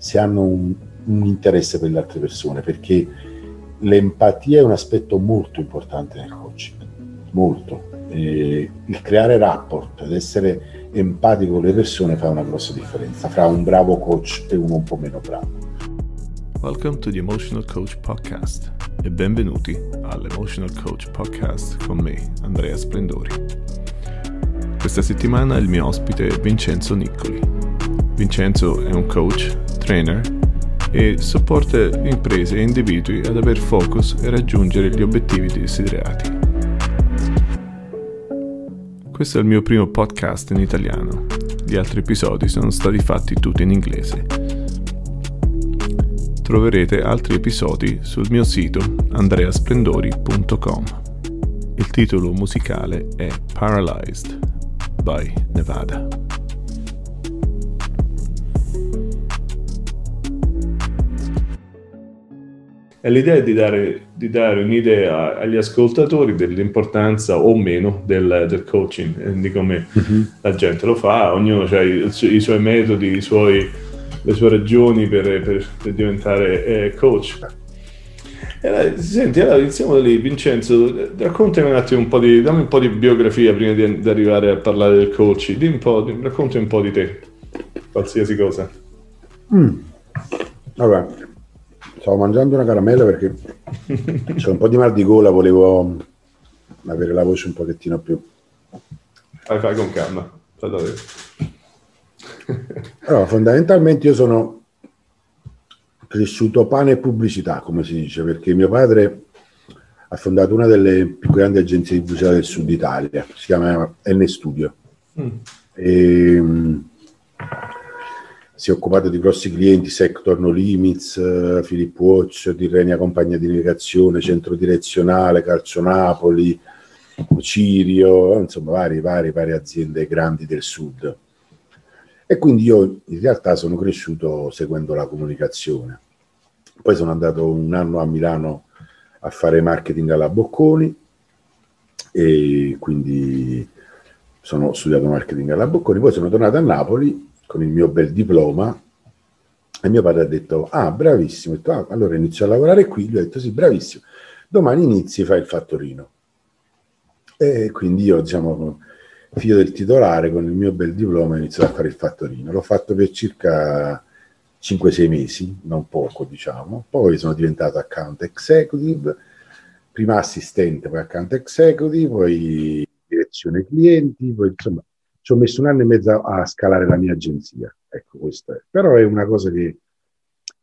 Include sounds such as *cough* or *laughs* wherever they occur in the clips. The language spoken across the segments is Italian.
se hanno un, un interesse per le altre persone, perché l'empatia è un aspetto molto importante nel coaching, molto. E il creare rapport ed essere empatico con le persone fa una grossa differenza fra un bravo coach e uno un po' meno bravo. Welcome to the Emotional Coach Podcast e benvenuti all'Emotional Coach Podcast con me, Andrea Splendori. Questa settimana il mio ospite è Vincenzo Niccoli. Vincenzo è un coach, trainer e supporta imprese e individui ad avere focus e raggiungere gli obiettivi desiderati. Questo è il mio primo podcast in italiano. Gli altri episodi sono stati fatti tutti in inglese. Troverete altri episodi sul mio sito andreasplendori.com. Il titolo musicale è Paralyzed by Nevada. E l'idea è di dare, di dare, un'idea agli ascoltatori dell'importanza o meno del, del coaching, eh, di come uh-huh. la gente lo fa, ognuno ha i, i suoi metodi, i suoi, le sue ragioni per, per, per diventare eh, coach. Allora, senti, allora iniziamo da lì, Vincenzo, raccontami un attimo un po' di, dammi un po' di biografia prima di, di arrivare a parlare del coaching, Dimmi un po', raccontami un po' di te, qualsiasi cosa. Mm. Allora, Stavo mangiando una caramella perché c'è un po' di mal di gola, volevo avere la voce un pochettino più. Fai, fai con calma. allora, fondamentalmente io sono cresciuto pane e pubblicità, come si dice, perché mio padre ha fondato una delle più grandi agenzie di pubblicità del sud Italia, si chiama N Studio. Mm. E, si è occupato di grossi clienti, Sector No Limits, uh, Philip Watch, Tirrenia Compagnia di Navigazione, Centro Direzionale, Calcio Napoli, Cirio, insomma varie, varie, varie aziende grandi del sud. E quindi io in realtà sono cresciuto seguendo la comunicazione. Poi sono andato un anno a Milano a fare marketing alla Bocconi e quindi sono studiato marketing alla Bocconi, poi sono tornato a Napoli con il mio bel diploma e mio padre ha detto, ah, bravissimo. Detto, ah, allora inizio a lavorare qui. Lui ha detto, sì, bravissimo. Domani inizi fai il fattorino. E quindi io, diciamo, figlio del titolare, con il mio bel diploma, ho iniziato a fare il fattorino. L'ho fatto per circa 5-6 mesi, non poco, diciamo. Poi sono diventato account executive, prima assistente, poi account executive, poi direzione clienti, poi insomma ci ho messo un anno e mezzo a scalare la mia agenzia. Ecco, questo è. Però è una cosa che,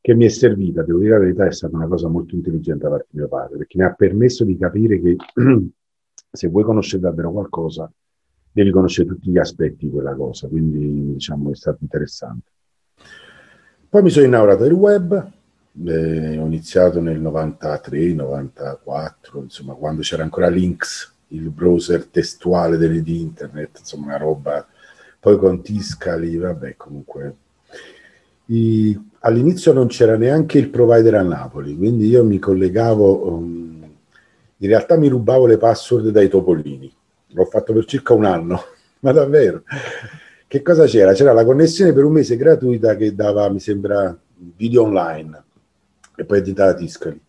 che mi è servita, devo dire la verità, è stata una cosa molto intelligente da parte di mio padre, perché mi ha permesso di capire che *clears throat* se vuoi conoscere davvero qualcosa, devi conoscere tutti gli aspetti di quella cosa, quindi diciamo è stato interessante. Poi mi sono innamorato del web, eh, ho iniziato nel 93, 94, insomma quando c'era ancora Links, il browser testuale delle di internet, insomma una roba, poi con Tiscali, vabbè comunque. I, all'inizio non c'era neanche il provider a Napoli, quindi io mi collegavo, um, in realtà mi rubavo le password dai topolini, l'ho fatto per circa un anno, *laughs* ma davvero. Che cosa c'era? C'era la connessione per un mese gratuita che dava, mi sembra, video online e poi editava Tiscali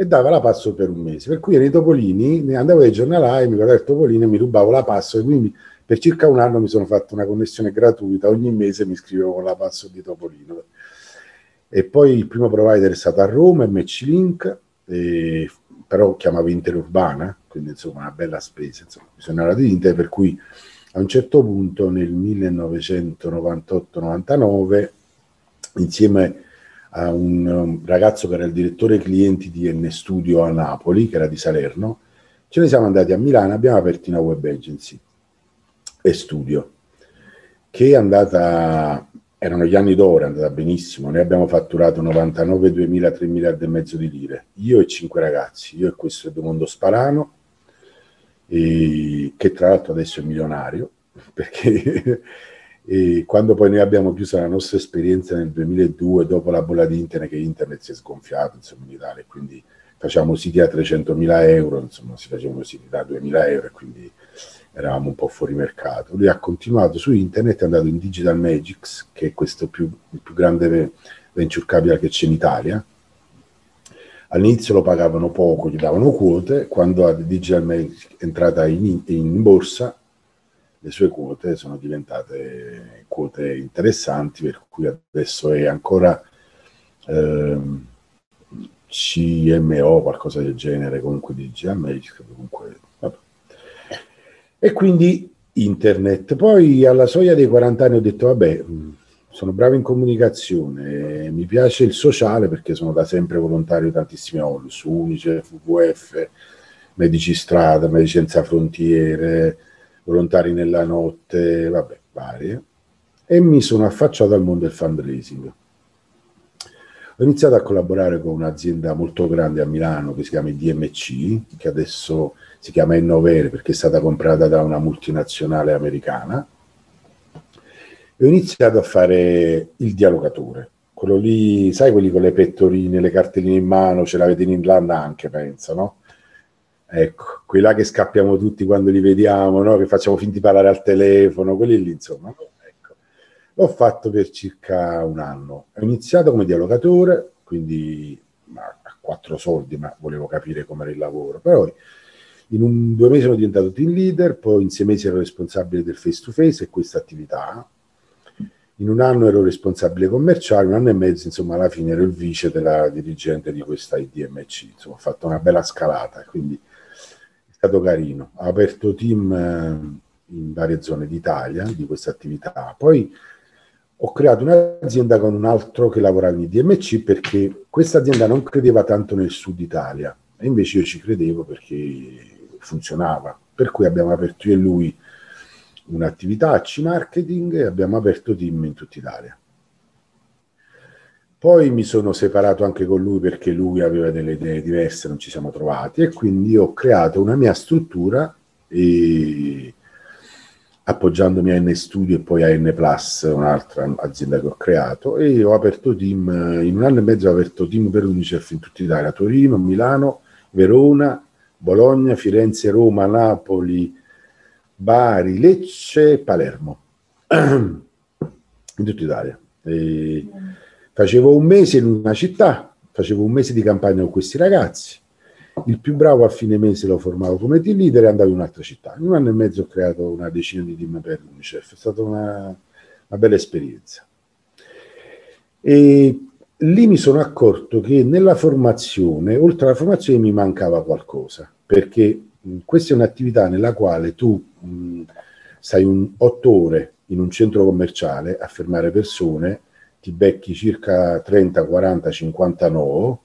e dava la passo per un mese. Per cui nei Topolini andavo ai giornalai, mi guardavo il Topolino e mi rubavo la passo e quindi per circa un anno mi sono fatto una connessione gratuita, ogni mese mi scrivevo con la passo di Topolino. E poi il primo provider è stato a Roma, MC Link, e, però chiamavo Interurbana, quindi insomma una bella spesa, insomma, bisognava di Inter, per cui a un certo punto nel 1998-99 insieme a un, ragazzo che era il direttore clienti di N Studio a Napoli, che era di Salerno, ce ne siamo andati a Milano, abbiamo aperto una web agency e studio, che è andata, erano gli anni d'oro, è andata benissimo, noi abbiamo fatturato 99, 2000, 3 miliardi e mezzo di lire, io e cinque ragazzi, io e questo Edmondo Sparano, e, che tra l'altro adesso è milionario, *laughs* perché e quando poi noi abbiamo chiuso la nostra esperienza nel 2002, dopo la bolla di internet, che internet si è sgonfiato insomma, in Italia, quindi facciamo siti a 300.000 euro, insomma si facevano siti da 2.000 euro e quindi eravamo un po' fuori mercato. Lui ha continuato su internet, è andato in Digital Magics, che è questo più, il più grande venture capital che c'è in Italia. All'inizio lo pagavano poco, gli davano quote, quando Digital Magic è entrata in, in borsa le sue quote sono diventate quote interessanti, per cui adesso è ancora eh, CMO, qualcosa del genere, comunque Digital Magic, comunque, E quindi internet. Poi alla soglia dei 40 anni ho detto, vabbè, sono bravo in comunicazione, mi piace il sociale perché sono da sempre volontario di tantissime ONLUS, Unicef, WWF, Medici Strada, Medici Senza Frontiere, Volontari nella Notte, vabbè, varie. E mi sono affacciato al mondo del fundraising. Ho iniziato a collaborare con un'azienda molto grande a Milano che si chiama DMC, che adesso si chiama Innovere perché è stata comprata da una multinazionale americana e ho iniziato a fare il dialogatore. Quello lì, sai, quelli con le pettorine, le cartelline in mano, ce l'avete in Irlanda anche, penso, no? Ecco, quelli là che scappiamo tutti quando li vediamo, no? Che facciamo finti di parlare al telefono, quelli lì, insomma. Ecco. L'ho fatto per circa un anno. Ho iniziato come dialogatore, quindi a quattro soldi, ma volevo capire com'era il lavoro. Però in un, due mesi sono diventato team leader, poi in sei mesi ero responsabile del face to face e questa attività in un anno ero responsabile commerciale, un anno e mezzo, insomma, alla fine ero il vice della dirigente di questa IDMC. Insomma, ho fatto una bella scalata, quindi stato carino. Ho aperto team eh, in varie zone d'Italia di questa attività. Poi ho creato un'azienda con un altro che lavorava in IDMC perché questa azienda non credeva tanto nel sud Italia e invece io ci credevo perché funzionava. Per cui abbiamo aperto io e lui un'attività C marketing e abbiamo aperto team in tutta Italia. Poi mi sono separato anche con lui perché lui aveva delle idee diverse, non ci siamo trovati e quindi ho creato una mia struttura e appoggiandomi a N Studio e poi a N Plus, un'altra azienda che ho creato, e ho aperto team, in un anno e mezzo ho aperto team per Unicef in tutta Italia, Torino, Milano, Verona, Bologna, Firenze, Roma, Napoli, Bari, Lecce e Palermo, *clears throat* in tutta Italia. E facevo un mese in una città, facevo un mese di campagna con questi ragazzi. Il più bravo a fine mese lo formavo come team leader e andavo in un'altra città. In un anno e mezzo ho creato una decina di team per l'UNICEF, è stata una, una bella esperienza. E lì mi sono accorto che nella formazione, oltre alla formazione, mi mancava qualcosa, perché questa è un'attività nella quale tu mh, stai un, otto ore in un centro commerciale a fermare persone, ti becchi circa 30, 40, 50 no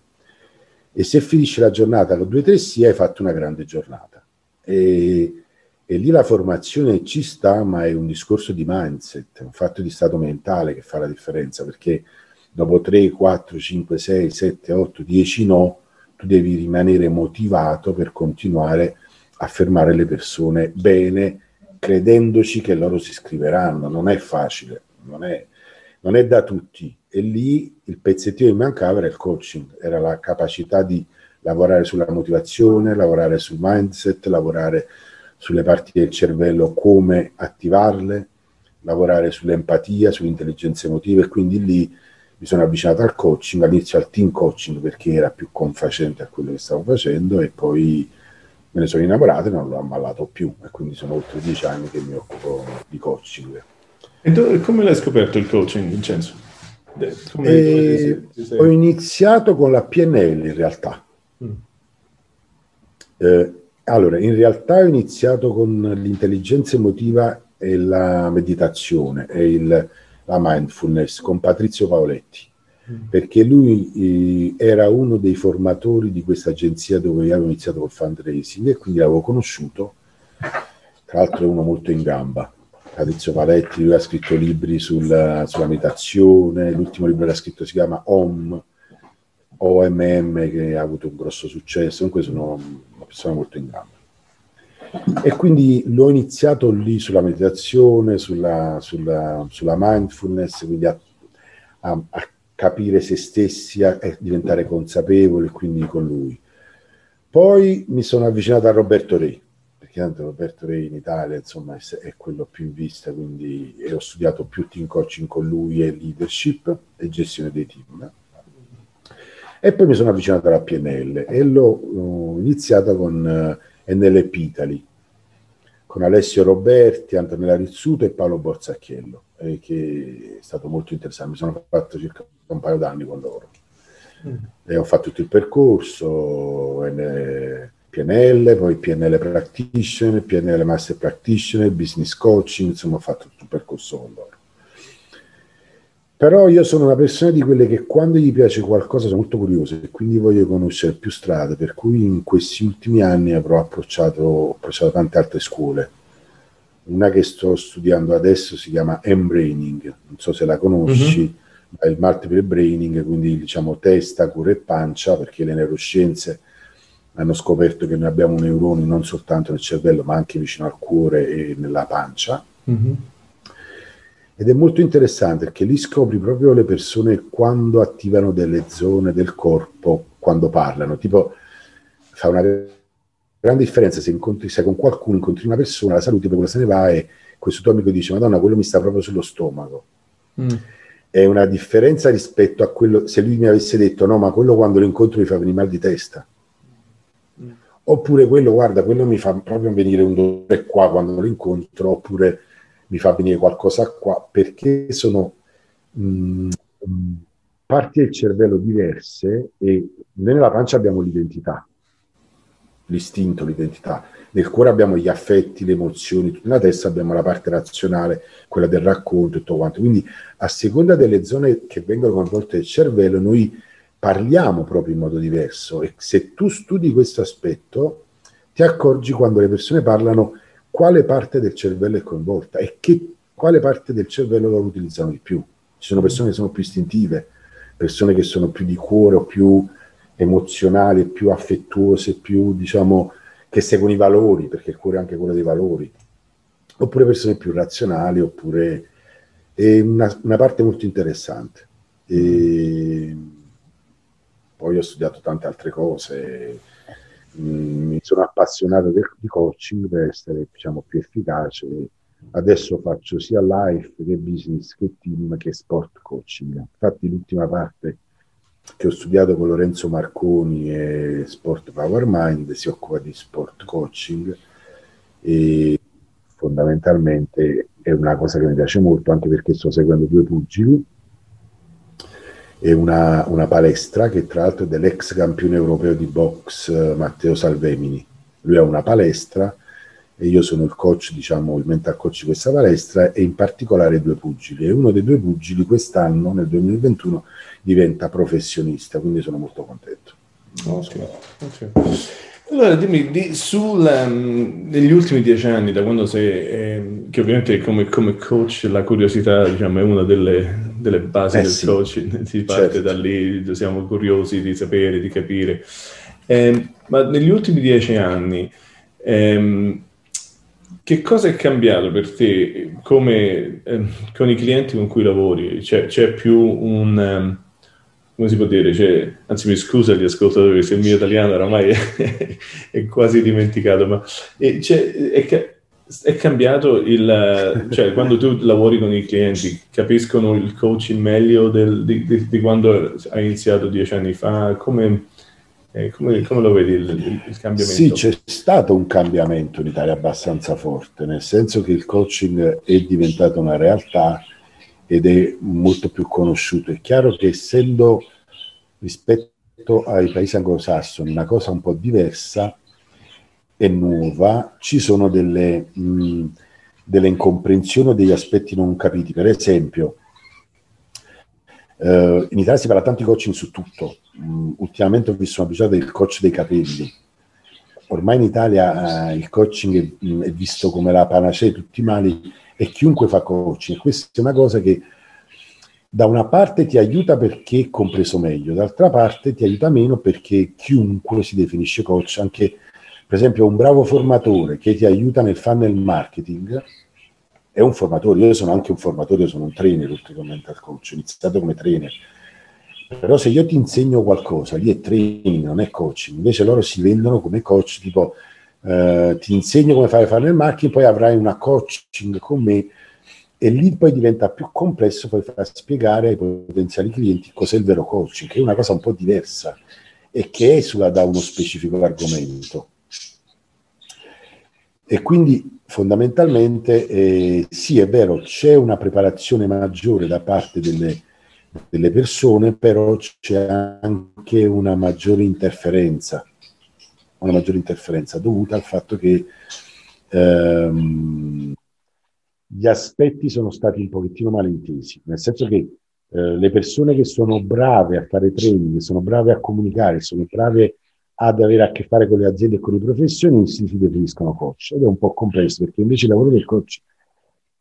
e se finisci la giornata con due o tre sì hai fatto una grande giornata. E, e lì la formazione ci sta, ma è un discorso di mindset, un fatto di stato mentale che fa la differenza, perché dopo 3, 4, 5, 6, 7, 8, 10 no, tu devi rimanere motivato per continuare a fermare le persone bene, credendoci che loro si iscriveranno. Non è facile, non è, non è da tutti. E lì il pezzettino che mancava era il coaching, era la capacità di lavorare sulla motivazione, lavorare sul mindset, lavorare sulle parti del cervello, come attivarle, lavorare sull'empatia, sull'intelligenza emotiva e quindi lì mi sono avvicinato al coaching, all'inizio al team coaching perché era più confacente a quello che stavo facendo e poi me ne sono innamorato e non l'ho ammallato più e quindi sono oltre dieci anni che mi occupo di coaching. E do, come l'hai scoperto il coaching, Vincenzo? Come, eh, ti sei... Ho iniziato con la PNL in realtà. Mm. Eh, allora, in realtà ho iniziato con l'intelligenza emotiva e la meditazione e il, la mindfulness con Patrizio Paoletti perché lui eh, era uno dei formatori di questa agenzia dove io avevo iniziato col fundraising e quindi l'avevo conosciuto. Tra l'altro è uno molto in gamba. Patrizio Paletti, lui ha scritto libri sulla, sulla meditazione, l'ultimo libro che ha scritto si chiama OM, OMM, che ha avuto un grosso successo, comunque sono una persona molto in gamba. E quindi l'ho iniziato lì sulla meditazione, sulla, sulla, sulla mindfulness, quindi a, a, a capire se stessi e diventare consapevoli, quindi con lui. Poi mi sono avvicinato a Roberto Re, tanto Roberto Re in Italia insomma è, quello più in vista, quindi ho studiato più team coaching con lui e leadership e gestione dei team. E poi mi sono avvicinato alla PNL e l'ho uh, iniziata con eh, NLP Italy, con Alessio Roberti, Antonella Rizzuto e Paolo Borzacchiello, eh, che è stato molto interessante. Mi sono fatto circa un paio d'anni con loro. Mm. E ho fatto tutto il percorso, N- PNL, poi PNL Practitioner, PNL Master Practitioner, Business Coaching, insomma ho fatto tutto il percorso con loro. Però io sono una persona di quelle che quando gli piace qualcosa sono molto curioso e quindi voglio conoscere più strade, per cui in questi ultimi anni avrò approcciato, approcciato tante altre scuole. Una che sto studiando adesso si chiama M-Braining, non so se la conosci, mm-hmm. il multiple braining, quindi diciamo testa, cuore e pancia, perché le neuroscienze hanno scoperto che noi abbiamo neuroni non soltanto nel cervello, ma anche vicino al cuore e nella pancia. Mm-hmm ed è molto interessante perché lì scopri proprio le persone quando attivano delle zone del corpo, quando parlano. Tipo, fa una grande differenza se incontri, se con qualcuno incontri una persona, la saluti, poi quello se ne va e questo tuo amico dice, Madonna, quello mi sta proprio sullo stomaco. Mm. È una differenza rispetto a quello, se lui mi avesse detto, no, ma quello quando lo incontro mi fa venire mal di testa. Oppure quello, guarda, quello mi fa proprio venire un dolore qua quando lo incontro, oppure mi fa venire qualcosa qua, perché sono mh, mm, parti del cervello diverse e noi nella pancia abbiamo l'identità, l'istinto, l'identità. Nel cuore abbiamo gli affetti, le emozioni, nella testa abbiamo la parte razionale, quella del racconto e tutto quanto. Quindi a seconda delle zone che vengono coinvolte nel cervello, noi parliamo proprio in modo diverso e se tu studi questo aspetto, ti accorgi quando le persone parlano quale parte del cervello è coinvolta e che, quale parte del cervello loro utilizzano di più. Ci sono persone che sono più istintive, persone che sono più di cuore o più emozionali, più affettuose, più diciamo che seguono i valori, perché il cuore è anche quello dei valori, oppure persone più razionali, oppure è una, una parte molto interessante. E poi ho studiato tante altre cose Mm, mi sono appassionato di coaching per essere diciamo, più efficace. Adesso faccio sia life che business che team che sport coaching. Infatti l'ultima parte che ho studiato con Lorenzo Marconi è Sport Power Mind, si occupa di sport coaching e fondamentalmente è una cosa che mi piace molto anche perché sto seguendo due pugili e una, una, palestra che tra l'altro è dell'ex campione europeo di box eh, Matteo Salvemini. Lui ha una palestra e io sono il coach, diciamo, il mental coach di questa palestra e in particolare due pugili. E uno dei due pugili quest'anno, nel 2021, diventa professionista, quindi sono molto contento. Okay. Okay. Allora, dimmi, di, sul, um, negli ultimi dieci anni, da quando sei, eh, che ovviamente come, come, coach la curiosità diciamo, è una delle, delle basi eh, del sì. coaching, *laughs* si parte certo. da lì, siamo curiosi di sapere, di capire. Eh, ma negli ultimi dieci anni, ehm, che cosa è cambiato per te come, ehm, con i clienti con cui lavori? C'è, c'è più un... Um, come si può dire, cioè, anzi mi scusa gli ascoltatori se il mio italiano oramai *laughs* è, è quasi dimenticato, ma è, è, è cambiato il, cioè quando tu lavori con i clienti, capiscono il coaching meglio del, di, di, di, quando hai iniziato dieci anni fa? Come, eh, come, come lo vedi il, il, cambiamento? Sì, c'è stato un cambiamento in Italia abbastanza forte, nel senso che il coaching è diventato una realtà ed è molto più conosciuto. È chiaro che essendo rispetto ai paesi anglosassoni una cosa un po' diversa e nuova, ci sono delle, mh, delle incomprensioni o degli aspetti non capiti. Per esempio, eh, in Italia si parla tanto di coaching su tutto. Mm, ultimamente ho visto una puntata del coach dei capelli. Ormai in Italia eh, il coaching è, è, visto come la panacea di tutti i mali e chiunque fa coaching. Questa è una cosa che da una parte ti aiuta perché è compreso meglio, d'altra parte ti aiuta meno perché chiunque si definisce coach, anche per esempio un bravo formatore che ti aiuta nel funnel marketing, è un formatore, io sono anche un formatore, io sono un trainer oltre che un coach, ho iniziato come trainer, però se io ti insegno qualcosa, lì è training, non è coaching, invece loro si vendono come coach, tipo eh, ti insegno come fare il marketing, poi avrai una coaching con me e lì poi diventa più complesso poi far spiegare ai potenziali clienti cos'è il vero coaching, che è una cosa un po' diversa e che esula da uno specifico argomento. E quindi fondamentalmente eh, sì, è vero, c'è una preparazione maggiore da parte delle, delle persone, però c'è anche una maggiore interferenza, una maggiore interferenza dovuta al fatto che ehm, gli aspetti sono stati un pochettino malintesi, nel senso che eh, le persone che sono brave a fare training, che sono brave a comunicare, sono brave ad avere a che fare con le aziende e con i professionisti, si definiscono coach. Ed è un po' complesso perché invece il lavoro del coach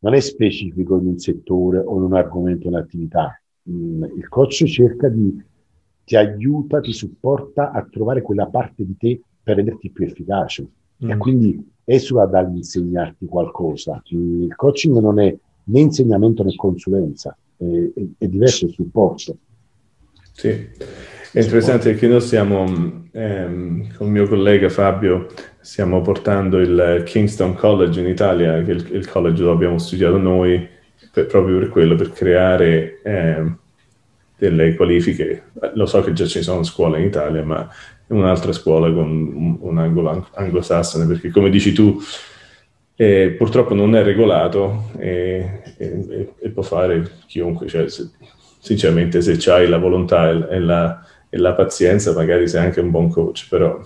non è specifico in un settore o in un argomento, in un'attività. Mm, il coach cerca di, ti aiuta, ti supporta a trovare quella parte di te per renderti più efficace. Mm. E quindi esula dall'insegnarti qualcosa. Il coaching non è né insegnamento né consulenza, è, è, è diverso il supporto. Sì, è interessante perché noi stiamo, ehm, con il mio collega Fabio, stiamo portando il Kingston College in Italia, che è il, il college dove abbiamo studiato noi, per, proprio per quello, per creare eh, delle qualifiche. Lo so che già ci sono scuole in Italia, ma un'altra scuola con un, un angolo anglosassone, perché come dici tu, eh, purtroppo non è regolato e, e, e può fare chiunque. Cioè, se, sinceramente, se hai la volontà e la, e la, pazienza, magari sei anche un buon coach, però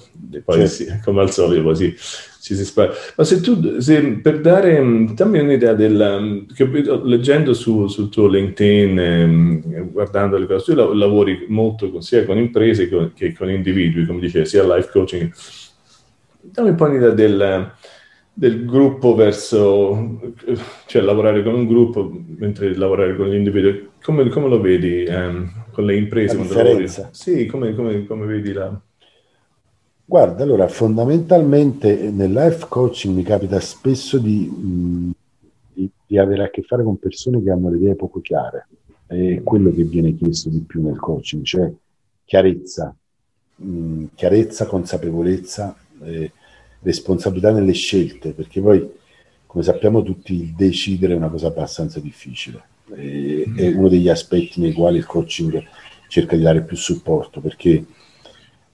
poi sì. Sì, come al solito così ci si spara. Ma se tu, se, per dare, mm, dammi un'idea del, mm, che leggendo su, sul tuo LinkedIn, eh, guardando le cose, tu lavori molto con, sia con imprese che, che con individui, come dicevi, sia life coaching. Dammi un po' un'idea del, del gruppo verso, cioè lavorare con un gruppo mentre lavorare con gli individui. Come, come lo vedi ehm, con le imprese? La differenza? Sì, come, come, come vedi la... Guarda, allora fondamentalmente nel life coaching mi capita spesso di, di, di, avere a che fare con persone che hanno le idee poco chiare. È quello che viene chiesto di più nel coaching, cioè chiarezza, mh, chiarezza, consapevolezza, eh, responsabilità nelle scelte, perché poi, come sappiamo tutti, decidere è una cosa abbastanza difficile. Eh, è uno degli aspetti nei quali il coaching cerca di dare più supporto, perché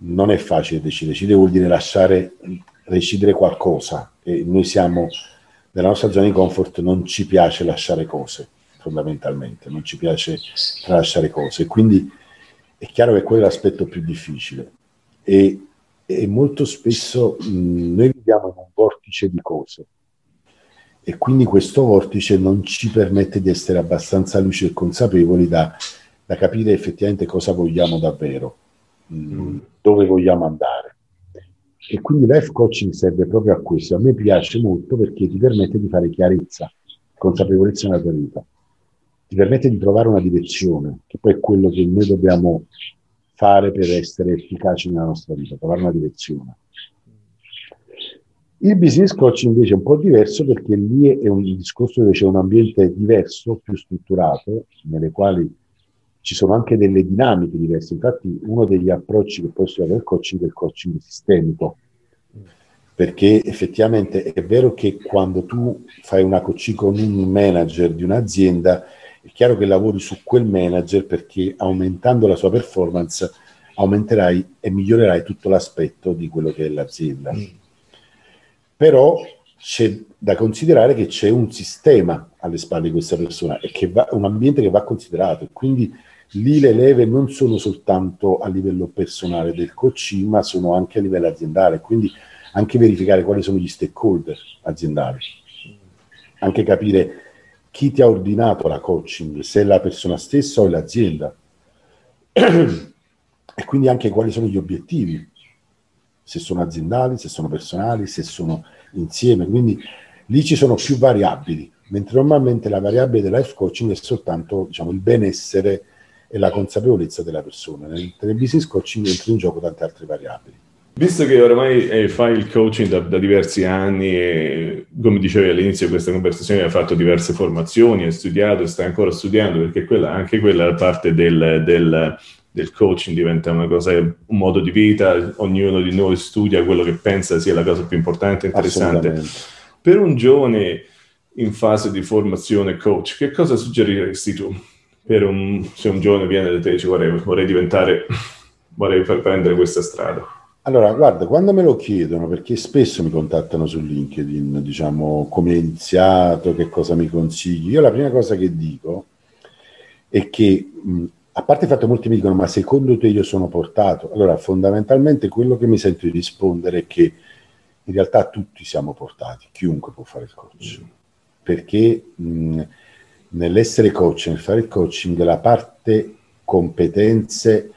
non è facile decidere, decidere vuol dire lasciare decidere qualcosa e noi siamo nella nostra zona di comfort non ci piace lasciare cose fondamentalmente, non ci piace lasciare cose, quindi è chiaro che quello è l'aspetto più difficile. E, e molto spesso mh, noi viviamo in un vortice di cose e quindi questo vortice non ci permette di essere abbastanza lucidi e consapevoli da, da capire effettivamente cosa vogliamo davvero Mm, dove vogliamo andare. E quindi life coaching serve proprio a questo. A me piace molto perché ti permette di fare chiarezza, consapevolezza nella tua vita. Ti permette di trovare una direzione, che poi è quello che noi dobbiamo fare per essere efficaci nella nostra vita, trovare una direzione. Il business coach invece è un po' diverso perché lì è un discorso dove c'è un ambiente diverso, più strutturato, nelle quali ci sono anche delle dinamiche diverse. Infatti, uno degli approcci che si usa nel coaching è il coaching sistemico, perché effettivamente è vero che quando tu fai una coaching con un manager di un'azienda, è chiaro che lavori su quel manager perché aumentando la sua performance aumenterai e migliorerai tutto l'aspetto di quello che è l'azienda. Mm. Però c'è da considerare che c'è un sistema alle spalle di questa persona e che va, un ambiente che va considerato. Quindi lì le leve non sono soltanto a livello personale del coaching, ma sono anche a livello aziendale, quindi anche verificare quali sono gli stakeholder aziendali, anche capire chi ti ha ordinato la coaching, se è la persona stessa o l'azienda, *clears throat* e quindi anche quali sono gli obiettivi, se sono aziendali, se sono personali, se sono insieme, quindi lì ci sono più variabili, mentre normalmente la variabile del life coaching è soltanto diciamo, il benessere e la consapevolezza della persona. Nel business coaching entra in gioco tante altre variabili. Visto che oramai eh, fai il coaching da, da, diversi anni e come dicevi all'inizio di questa conversazione hai fatto diverse formazioni, hai studiato e stai ancora studiando perché quella, anche quella parte del, del, del coaching diventa una cosa, un modo di vita, ognuno di noi studia quello che pensa sia la cosa più importante e interessante. Per un giovane in fase di formazione coach, che cosa suggeriresti tu? Per un, se un giovane viene da te e dice vorrei, vorrei diventare, vorrei prendere questa strada. Allora, guarda, quando me lo chiedono, perché spesso mi contattano su LinkedIn, diciamo, come hai iniziato, che cosa mi consigli, io la prima cosa che dico è che mh, a parte il fatto che molti mi dicono, ma secondo te io sono portato? Allora, fondamentalmente quello che mi sento di rispondere è che in realtà tutti siamo portati, chiunque può fare il coach. Mm. Perché mh, nell'essere coach, nel fare il coaching, la parte competenze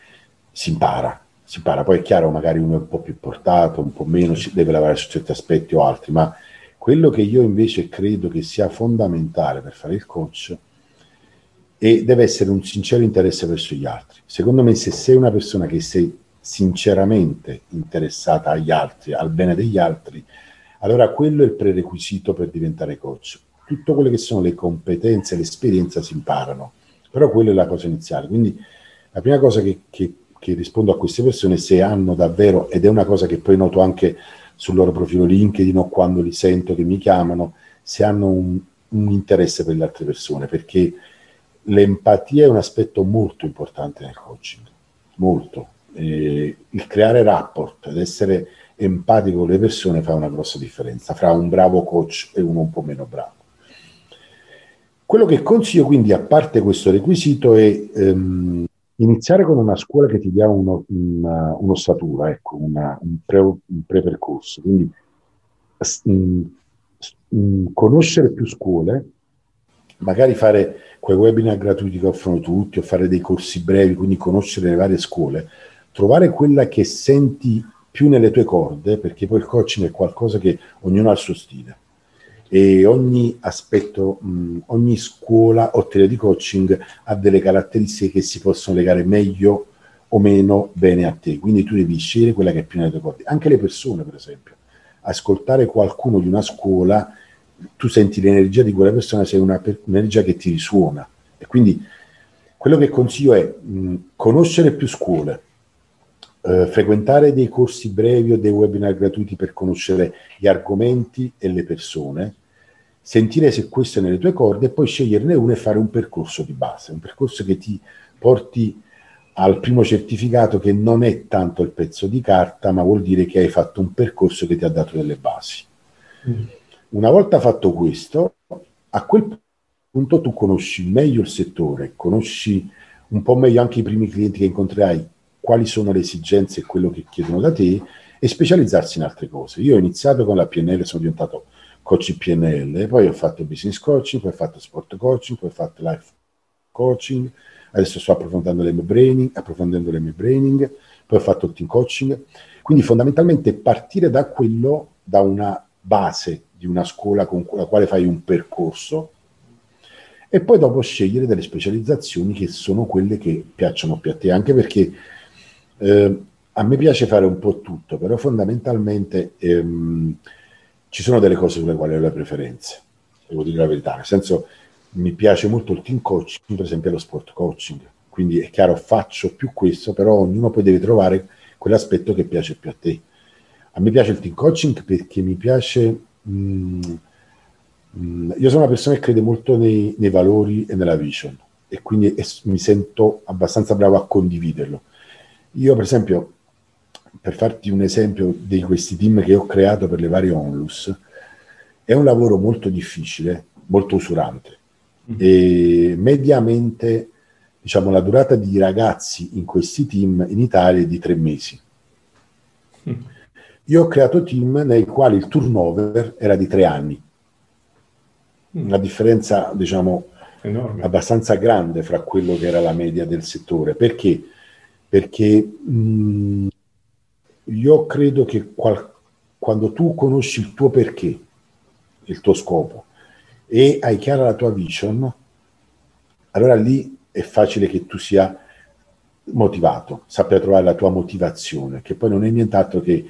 si impara. Si impara, poi è chiaro, magari uno è un po' più portato, un po' meno, si deve lavorare su certi aspetti o altri, ma quello che io invece credo che sia fondamentale per fare il coach e deve essere un sincero interesse verso gli altri. Secondo me se sei una persona che sei sinceramente interessata agli altri, al bene degli altri, allora quello è il prerequisito per diventare coach. Tutto quello che sono le competenze, l'esperienza si imparano, però quella è la cosa iniziale. Quindi la prima cosa che, che, che rispondo a queste persone se hanno davvero, ed è una cosa che poi noto anche sul loro profilo LinkedIn o quando li sento che mi chiamano, se hanno un, un interesse per le altre persone, perché l'empatia è un aspetto molto importante nel coaching, molto. Eh, il creare rapport ed essere empatico con le persone fa una grossa differenza fra un bravo coach e uno un po' meno bravo. Quello che consiglio quindi, a parte questo requisito, è ehm, iniziare con una scuola che ti dia uno, una, un'ossatura, ecco, una, un, pre, un pre-percorso. Quindi mh, mm, mh, mm, conoscere più scuole, magari fare quei webinar gratuiti che offrono tutti o fare dei corsi brevi, quindi conoscere le varie scuole, trovare quella che senti più nelle tue corde, perché poi il coaching è qualcosa che ognuno ha il suo stile e ogni aspetto, mh, ogni scuola o teoria di coaching ha delle caratteristiche che si possono legare meglio o meno bene a te, quindi tu devi scegliere quella che è più nelle tue corde. Anche le persone, per esempio, ascoltare qualcuno di una scuola tu senti l'energia di quella persona, sei una, un'energia che ti risuona. E quindi quello che consiglio è mh, conoscere più scuole, eh, frequentare dei corsi brevi o dei webinar gratuiti per conoscere gli argomenti e le persone, sentire se questo è nelle tue corde e poi sceglierne uno e fare un percorso di base, un percorso che ti porti al primo certificato che non è tanto il pezzo di carta, ma vuol dire che hai fatto un percorso che ti ha dato delle basi. Mm. Una volta fatto questo, a quel punto tu conosci meglio il settore, conosci un po' meglio anche i primi clienti che incontrerai, quali sono le esigenze e quello che chiedono da te e specializzarsi in altre cose. Io ho iniziato con la PNL, sono diventato coach PNL, poi ho fatto business coaching, poi ho fatto sport coaching, poi ho fatto life coaching, adesso sto approfondendo l'MBraining, approfondendo l'MBraining, poi ho fatto team coaching. Quindi fondamentalmente partire da quello, da una base di una scuola con la quale fai un percorso e poi dopo scegliere delle specializzazioni che sono quelle che piacciono più a te, anche perché eh, a me piace fare un po' tutto, però fondamentalmente ehm, ci sono delle cose sulle quali ho le preferenze, devo dire la verità, nel senso mi piace molto il team coaching, per esempio lo sport coaching, quindi è chiaro faccio più questo, però ognuno poi deve trovare quell'aspetto che piace più a te. A me piace il team coaching perché mi piace Mm, mm, io sono una persona che crede molto nei, nei valori e nella vision e quindi e, mi sento abbastanza bravo a condividerlo. Io, per esempio, per farti un esempio di questi team che ho creato per le varie onlus, è un lavoro molto difficile, molto usurante mm. e mediamente diciamo, la durata di ragazzi in questi team in Italia è di tre mesi. Mm. Io ho creato team nei quali il turnover era di tre anni. Mm. Una differenza, diciamo, Enorme. abbastanza grande fra quello che era la media del settore. Perché? Perché mh, mm, io credo che qual- quando tu conosci il tuo perché, il tuo scopo, e hai chiara la tua vision, allora lì è facile che tu sia motivato, sappia trovare la tua motivazione, che poi non è nient'altro che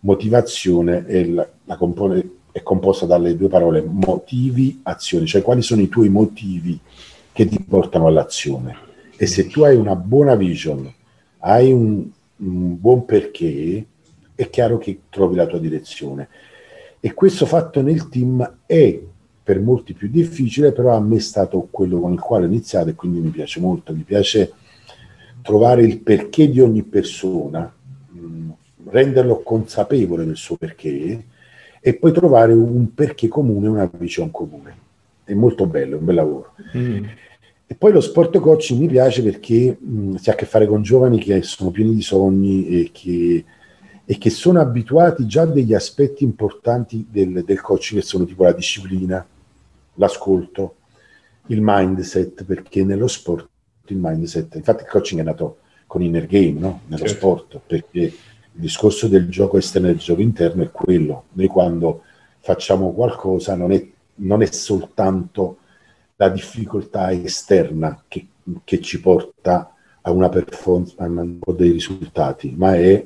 motivazione è, la, la compone, è composta dalle due parole motivi, azioni, cioè quali sono i tuoi motivi che ti portano all'azione. E se tu hai una buona vision hai un, un buon perché, è chiaro che trovi la tua direzione. E questo fatto nel team è per molti più difficile, però a me è stato quello con il quale ho iniziato e quindi mi piace molto. Mi piace trovare il perché di ogni persona, mh, renderlo consapevole del suo perché e poi trovare un perché comune, una visione comune. È molto bello, è un bel lavoro. Mm. E poi lo sport coaching mi piace perché mh, si ha a che fare con giovani che sono pieni di sogni e che, e che sono abituati già a degli aspetti importanti del, del coaching che sono tipo la disciplina, l'ascolto, il mindset, perché nello sport il mindset, infatti il coaching è nato con Inner Game, no? nello certo. sport, perché il discorso del gioco esterno e del gioco interno è quello. Noi quando facciamo qualcosa non è, non è soltanto la difficoltà esterna che, che ci porta a una performance, po' dei risultati, ma è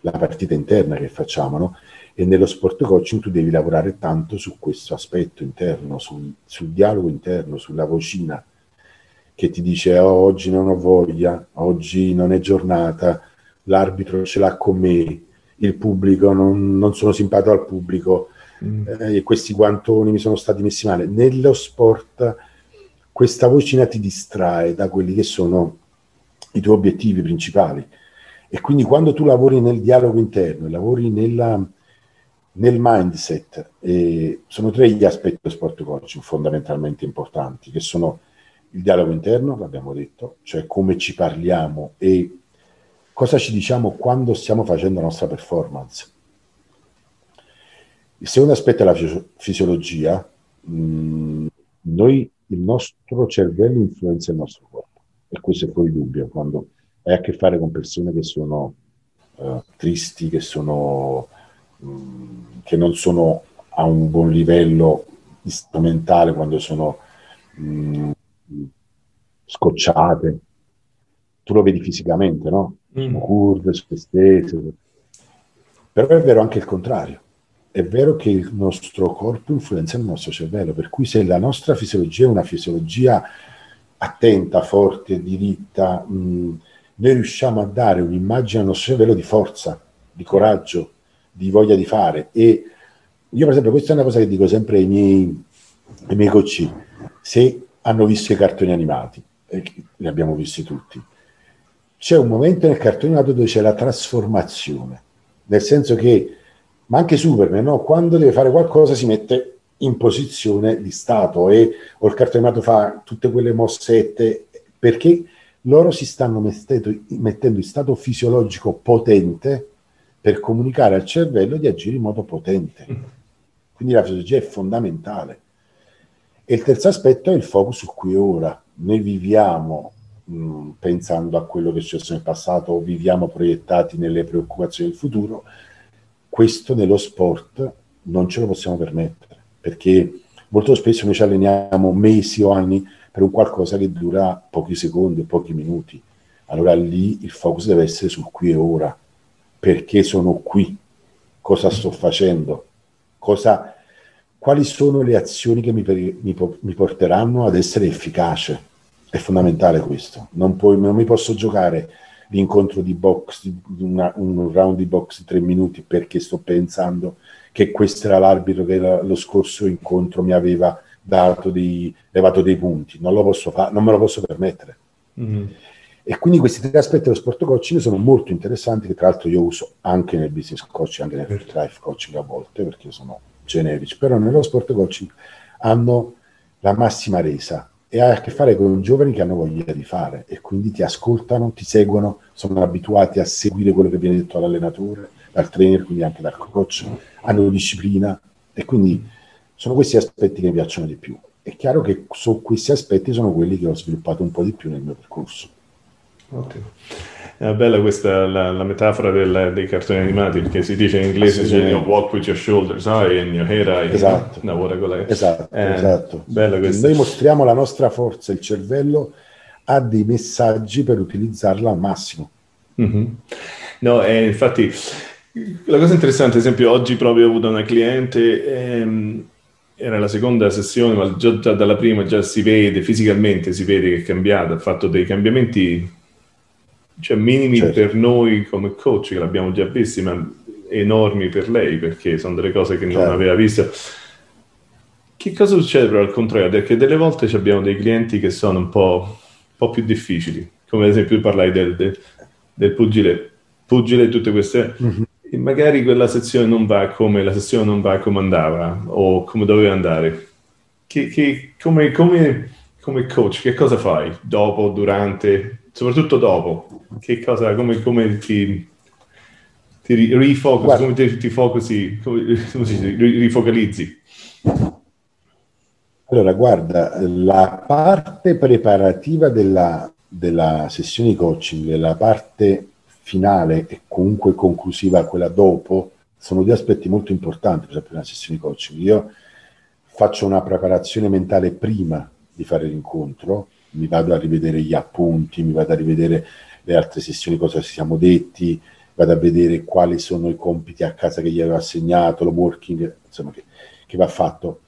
la partita interna che facciamo, no? E nello sport coaching tu devi lavorare tanto su questo aspetto interno, sul, sul dialogo interno, sulla vocina che ti dice oh, oggi non ho voglia, oggi non è giornata, l'arbitro ce l'ha con me, il pubblico, non, non sono simpatico al pubblico, mm. eh, questi guantoni mi sono stati messi male. Nello sport questa vocina ti distrae da quelli che sono i tuoi obiettivi principali. E quindi quando tu lavori nel dialogo interno, lavori nella, nel mindset, eh, sono tre gli aspetti dello sport coaching fondamentalmente importanti, che sono il dialogo interno, l'abbiamo detto, cioè come ci parliamo e cosa ci diciamo quando stiamo facendo la nostra performance. Il secondo aspetto è la fisi- fisiologia. Mm, noi, il nostro cervello influenza il nostro corpo e questo è fuori dubbio quando hai a che fare con persone che sono uh, tristi, che, sono, um, che non sono a un buon livello mentale, quando sono um, scocciate. Tu lo vedi fisicamente, no? Mm. Curve, stesse. Però è vero anche il contrario. È vero che il nostro corpo influenza il nostro cervello, per cui se la nostra fisiologia è una fisiologia attenta, forte, diritta, mh, mm, noi riusciamo a dare un'immagine al nostro cervello di forza, di coraggio, di voglia di fare. E io, per esempio, questa è una cosa che dico sempre ai miei, ai miei coach, se hanno visto i cartoni animati, e li abbiamo visti tutti, c'è un momento nel cartone animato dove c'è la trasformazione, nel senso che, ma anche Superman, no? quando deve fare qualcosa si mette in posizione di stato e o il cartone animato fa tutte quelle mossette perché loro si stanno mettendo, mettendo in stato fisiologico potente per comunicare al cervello di agire in modo potente. Quindi la fisiologia è fondamentale. E il terzo aspetto è il focus su qui ora. Noi viviamo mh, pensando a quello che è successo nel passato o viviamo proiettati nelle preoccupazioni del futuro. Questo nello sport non ce lo possiamo permettere, perché molto spesso noi ci alleniamo mesi o anni per un qualcosa che dura pochi secondi pochi minuti. Allora lì il focus deve essere sul qui e ora. Perché sono qui? Cosa sto facendo? Cosa, quali sono le azioni che mi, mi, mi, porteranno ad essere efficace? È fondamentale questo. Non, puoi, non mi posso giocare l'incontro di box, una, un round di box di tre minuti perché sto pensando che questo era l'arbitro che lo scorso incontro mi aveva dato dei, levato dei punti, non, lo posso fa- non me lo posso permettere. Mm-hmm. E quindi questi tre aspetti dello sport coaching sono molto interessanti, che tra l'altro io uso anche nel business coaching, anche nel life coaching a volte, perché sono generici, però nello sport coaching hanno la massima resa e ha a che fare con giovani che hanno voglia di fare e quindi ti ascoltano, ti seguono, sono abituati a seguire quello che viene detto dall'allenatore, dal trainer, quindi anche dal coach, hanno disciplina e quindi sono questi aspetti che mi piacciono di più. È chiaro che su questi aspetti sono quelli che ho sviluppato un po' di più nel mio percorso. Ottimo. È bella questa la, la metafora del, dei cartoni animati, perché si dice in inglese cioè, you walk with your shoulders high and your head high. Esatto. No, no, esatto, eh, esatto. Noi mostriamo la nostra forza, il cervello ha dei messaggi per utilizzarla al massimo. Mm-hmm. No, eh, infatti la cosa interessante, ad esempio, oggi proprio ho avuto una cliente, ehm, era la seconda sessione, ma già, già, dalla prima già si vede, fisicamente si vede che è cambiata, ha fatto dei cambiamenti cioè minimi certo. per noi come coach, che l'abbiamo già visti, ma enormi per lei, perché sono delle cose che non certo. aveva visto. Che cosa succede però al contrario? Perché delle volte abbiamo dei clienti che sono un po', un po più difficili, come ad esempio parlai del, del, del pugile, pugile tutte queste... Mm-hmm. E magari quella sezione non va come la sezione non va come andava o come doveva andare. Che, che, come, come, come coach, che cosa fai dopo, durante, soprattutto dopo? Che cosa, come, come ti, ti rifocus, come ti, ti focusi, come, come si rifocalizzi? Allora, guarda, la parte preparativa della, della sessione di coaching la parte finale e comunque conclusiva, quella dopo, sono due aspetti molto importanti, per esempio, nella sessione di coaching. Io faccio una preparazione mentale prima di fare l'incontro, mi vado a rivedere gli appunti, mi vado a rivedere le altre sessioni, cosa ci siamo detti, vado a vedere quali sono i compiti a casa che gli avevo assegnato, lo working, insomma, che, che va fatto.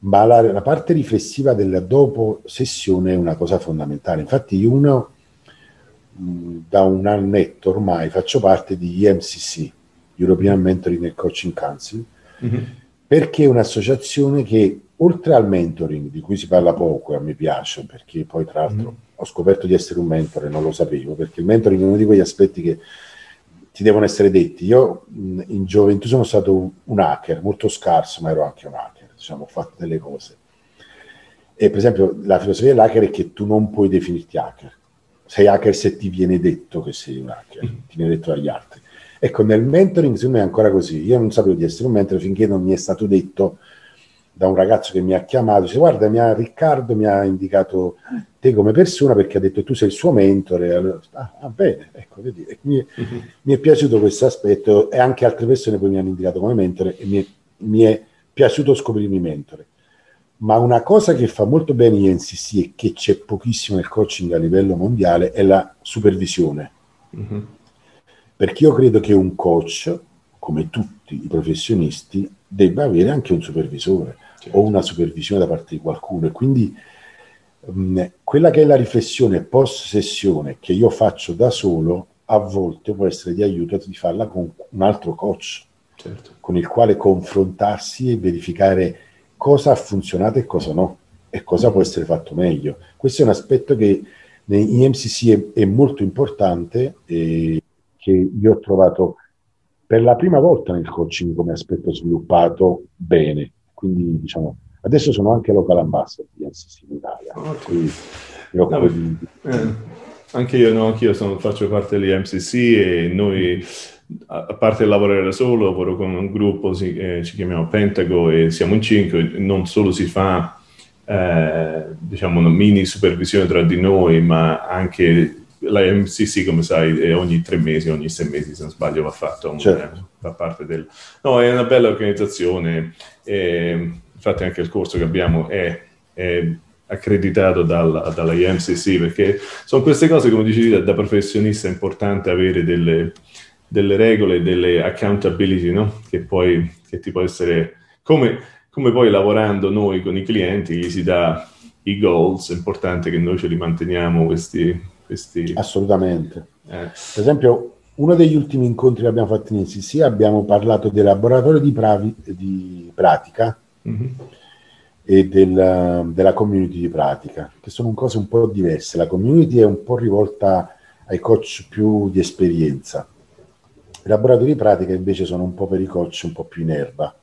Ma la, la, parte riflessiva della dopo sessione è una cosa fondamentale. Infatti, io uno da un annetto ormai faccio parte di EMCC, European Mentoring and Coaching Council, mm-hmm. perché è un'associazione che oltre al mentoring, di cui si parla poco e a me piace, perché poi tra l'altro mm-hmm. ho scoperto di essere un mentore e non lo sapevo, perché il mentoring è uno di quegli aspetti che ti devono essere detti. Io in gioventù sono stato un hacker, molto scarso, ma ero anche un hacker, diciamo, ho fatto delle cose. E per esempio la filosofia dell'hacker è che tu non puoi definirti hacker sei hacker se ti viene detto che sei un hacker, mm. ti viene detto dagli altri. Ecco, nel mentoring secondo me è ancora così. Io non sapevo di essere un mentore finché non mi è stato detto da un ragazzo che mi ha chiamato, dice guarda, mi ha, Riccardo mi ha indicato te come persona perché ha detto tu sei il suo mentore. Allora, ah, ah, bene, ecco, vedi, mi, mm-hmm. mi, è piaciuto questo aspetto e anche altre persone poi mi hanno indicato come mentore e mi è, mi è piaciuto scoprirmi mentore ma una cosa che fa molto bene INCC e che c'è pochissimo nel coaching a livello mondiale è la supervisione. Mm-hmm. Perché io credo che un coach, come tutti i professionisti, debba avere anche un supervisore certo. o una supervisione da parte di qualcuno. E quindi mh, mm, quella che è la riflessione post sessione che io faccio da solo, a volte può essere di aiuto di farla con un altro coach, certo. con il quale confrontarsi e verificare cosa ha funzionato e cosa no e cosa può essere fatto meglio. Questo è un aspetto che nei IMCC è, è molto importante e che io ho trovato per la prima volta nel coaching come aspetto sviluppato bene. Quindi diciamo, adesso sono anche local ambassador di IMCC in Italia. Okay. No, di... eh, anche io, no, anche io sono, faccio parte dell'IMCC e noi a parte lavorare da solo, lavoro con un gruppo, si, eh, ci chiamiamo Pentago e siamo in cinque, non solo si fa eh, diciamo una mini supervisione tra di noi, ma anche la MCC, come sai, ogni tre mesi, ogni sei mesi, se non sbaglio, va fatto un, certo. eh, fa parte del... No, è una bella organizzazione, e, infatti anche il corso che abbiamo è, è accreditato dalla, dalla IMCC, perché sono queste cose, come dicevi, da, da professionista è importante avere delle delle regole, delle accountability, no? Che poi che ti può essere come, come poi lavorando noi con i clienti gli si dà i goals, è importante che noi ce li manteniamo questi. Questi... Assolutamente. Eh. Per esempio, uno degli ultimi incontri che abbiamo fatto in ICC abbiamo parlato del laboratorio di, pravi, di pratica mm-hmm. e del, della community di pratica, che sono cose un po' diverse. La community è un po' rivolta ai coach più di esperienza i laboratori di pratica invece sono un po' per i coach, un po' più in erba.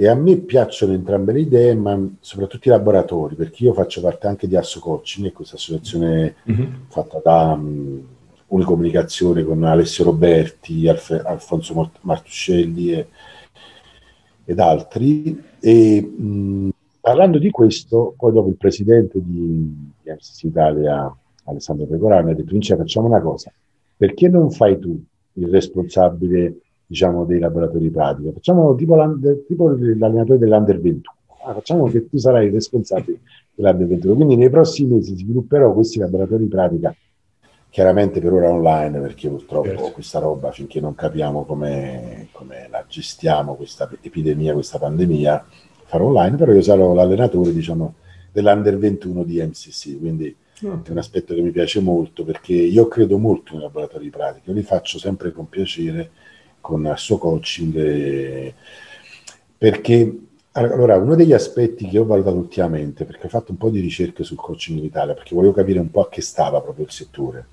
E a me piacciono entrambe le idee, ma soprattutto i laboratori, perché io faccio parte anche di Asso Coaching, questa associazione mm-hmm. fatta da um, Unicomunicazione con Alessio Roberti, Alf- Alfonso Martuscelli e, ed altri. E mh, parlando di questo, poi dopo il presidente di, di Italia, Alessandro Pecoraro, mi ha detto, Vince, facciamo una cosa, perché non fai tu il responsabile diciamo, dei laboratori di pratica. Facciamo tipo, tipo l'allenatore dell'Under 21. Ah, facciamo che tu sarai il responsabile dell'Under 21. Quindi nei prossimi mesi svilupperò questi laboratori di pratica, chiaramente per ora online, perché purtroppo certo. questa roba, finché non capiamo come, come la gestiamo, questa epidemia, questa pandemia, farò online, però io sarò l'allenatore, diciamo, dell'Under 21 di MCC, quindi Okay. È un aspetto che mi piace molto perché io credo molto nei laboratori di pratica, io li faccio sempre con piacere, con il suo coaching, e... perché allora, uno degli aspetti che ho valutato ultimamente, perché ho fatto un po' di ricerche sul coaching in Italia, perché volevo capire un po' a che stava proprio il settore.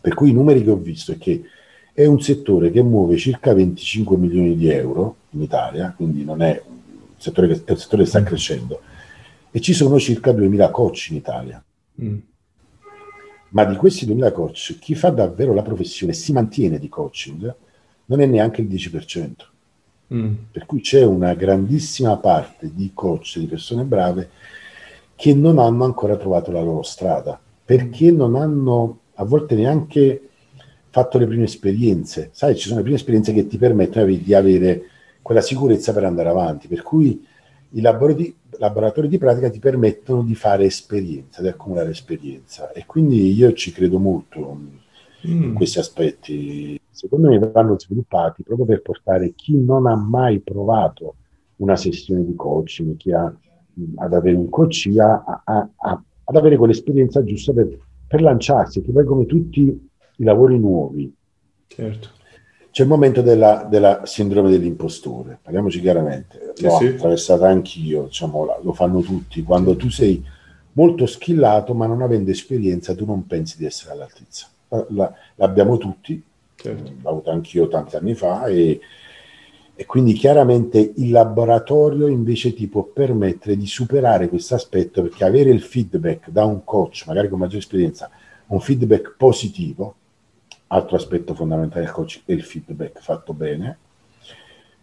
Per cui i numeri che ho visto è che è un settore che muove circa 25 milioni di euro in Italia, quindi non è un settore che, è un settore che sta mm. crescendo, e ci sono circa 2000 coach in Italia. Mm. Ma di questi 2000 coach, chi fa davvero la professione si mantiene di coaching non è neanche il 10%. Mm. Per cui c'è una grandissima parte di coach, di persone brave, che non hanno ancora trovato la loro strada, perché non hanno a volte neanche fatto le prime esperienze. Sai, ci sono le prime esperienze che ti permettono di avere quella sicurezza per andare avanti. Per cui i laboratori, laboratori di pratica ti permettono di fare esperienza, di accumulare esperienza. E quindi io ci credo molto mm. questi aspetti secondo me vanno sviluppati proprio per portare chi non ha mai provato una sessione di coaching, chi ha ad avere un coach, a, a, a, ad avere quell'esperienza giusta per, per, lanciarsi, che poi come tutti i lavori nuovi. Certo. C'è il momento della, della sindrome dell'impostore, parliamoci chiaramente, sì, l'ho sì. attraversata anch'io, diciamo, lo fanno tutti, quando tu sei molto schillato ma non avendo esperienza tu non pensi di essere all'altezza. La, l'abbiamo tutti, certo. l'ho avuto anch'io tanti anni fa e, e, quindi chiaramente il laboratorio invece ti può permettere di superare questo aspetto perché avere il feedback da un coach, magari con maggiore esperienza, un feedback positivo, altro aspetto fondamentale del coach è il feedback fatto bene,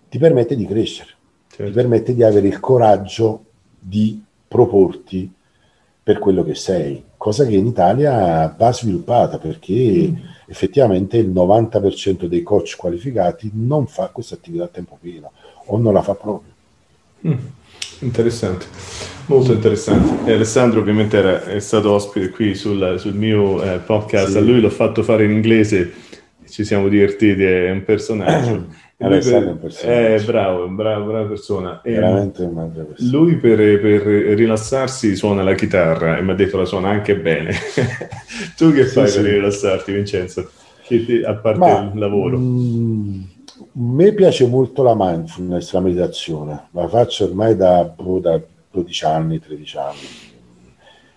ti permette di crescere, certo. ti permette di avere il coraggio di proporti per quello che sei, cosa che in Italia va sviluppata perché mm effettivamente il 90% dei coach qualificati non fa questa attività a tempo pieno o non la fa proprio. Mm, interessante, molto interessante. E Alessandro ovviamente era, è stato ospite qui sul, sul mio eh, podcast, sì. a lui l'ho fatto fare in inglese, ci siamo divertiti, è un personaggio. *clears throat* Alessandro è un personaggio. È bravo, bravo, brava persona. Veramente una brava persona. Lui per, per, rilassarsi suona la chitarra e mi ha detto la suona anche bene. *laughs* tu che fai sì, per sì. rilassarti, Vincenzo? Ti, a parte Ma, il lavoro? Mh, mm, a me piace molto la mindfulness, la meditazione. La faccio ormai da, boh, da 12 anni, 13 anni.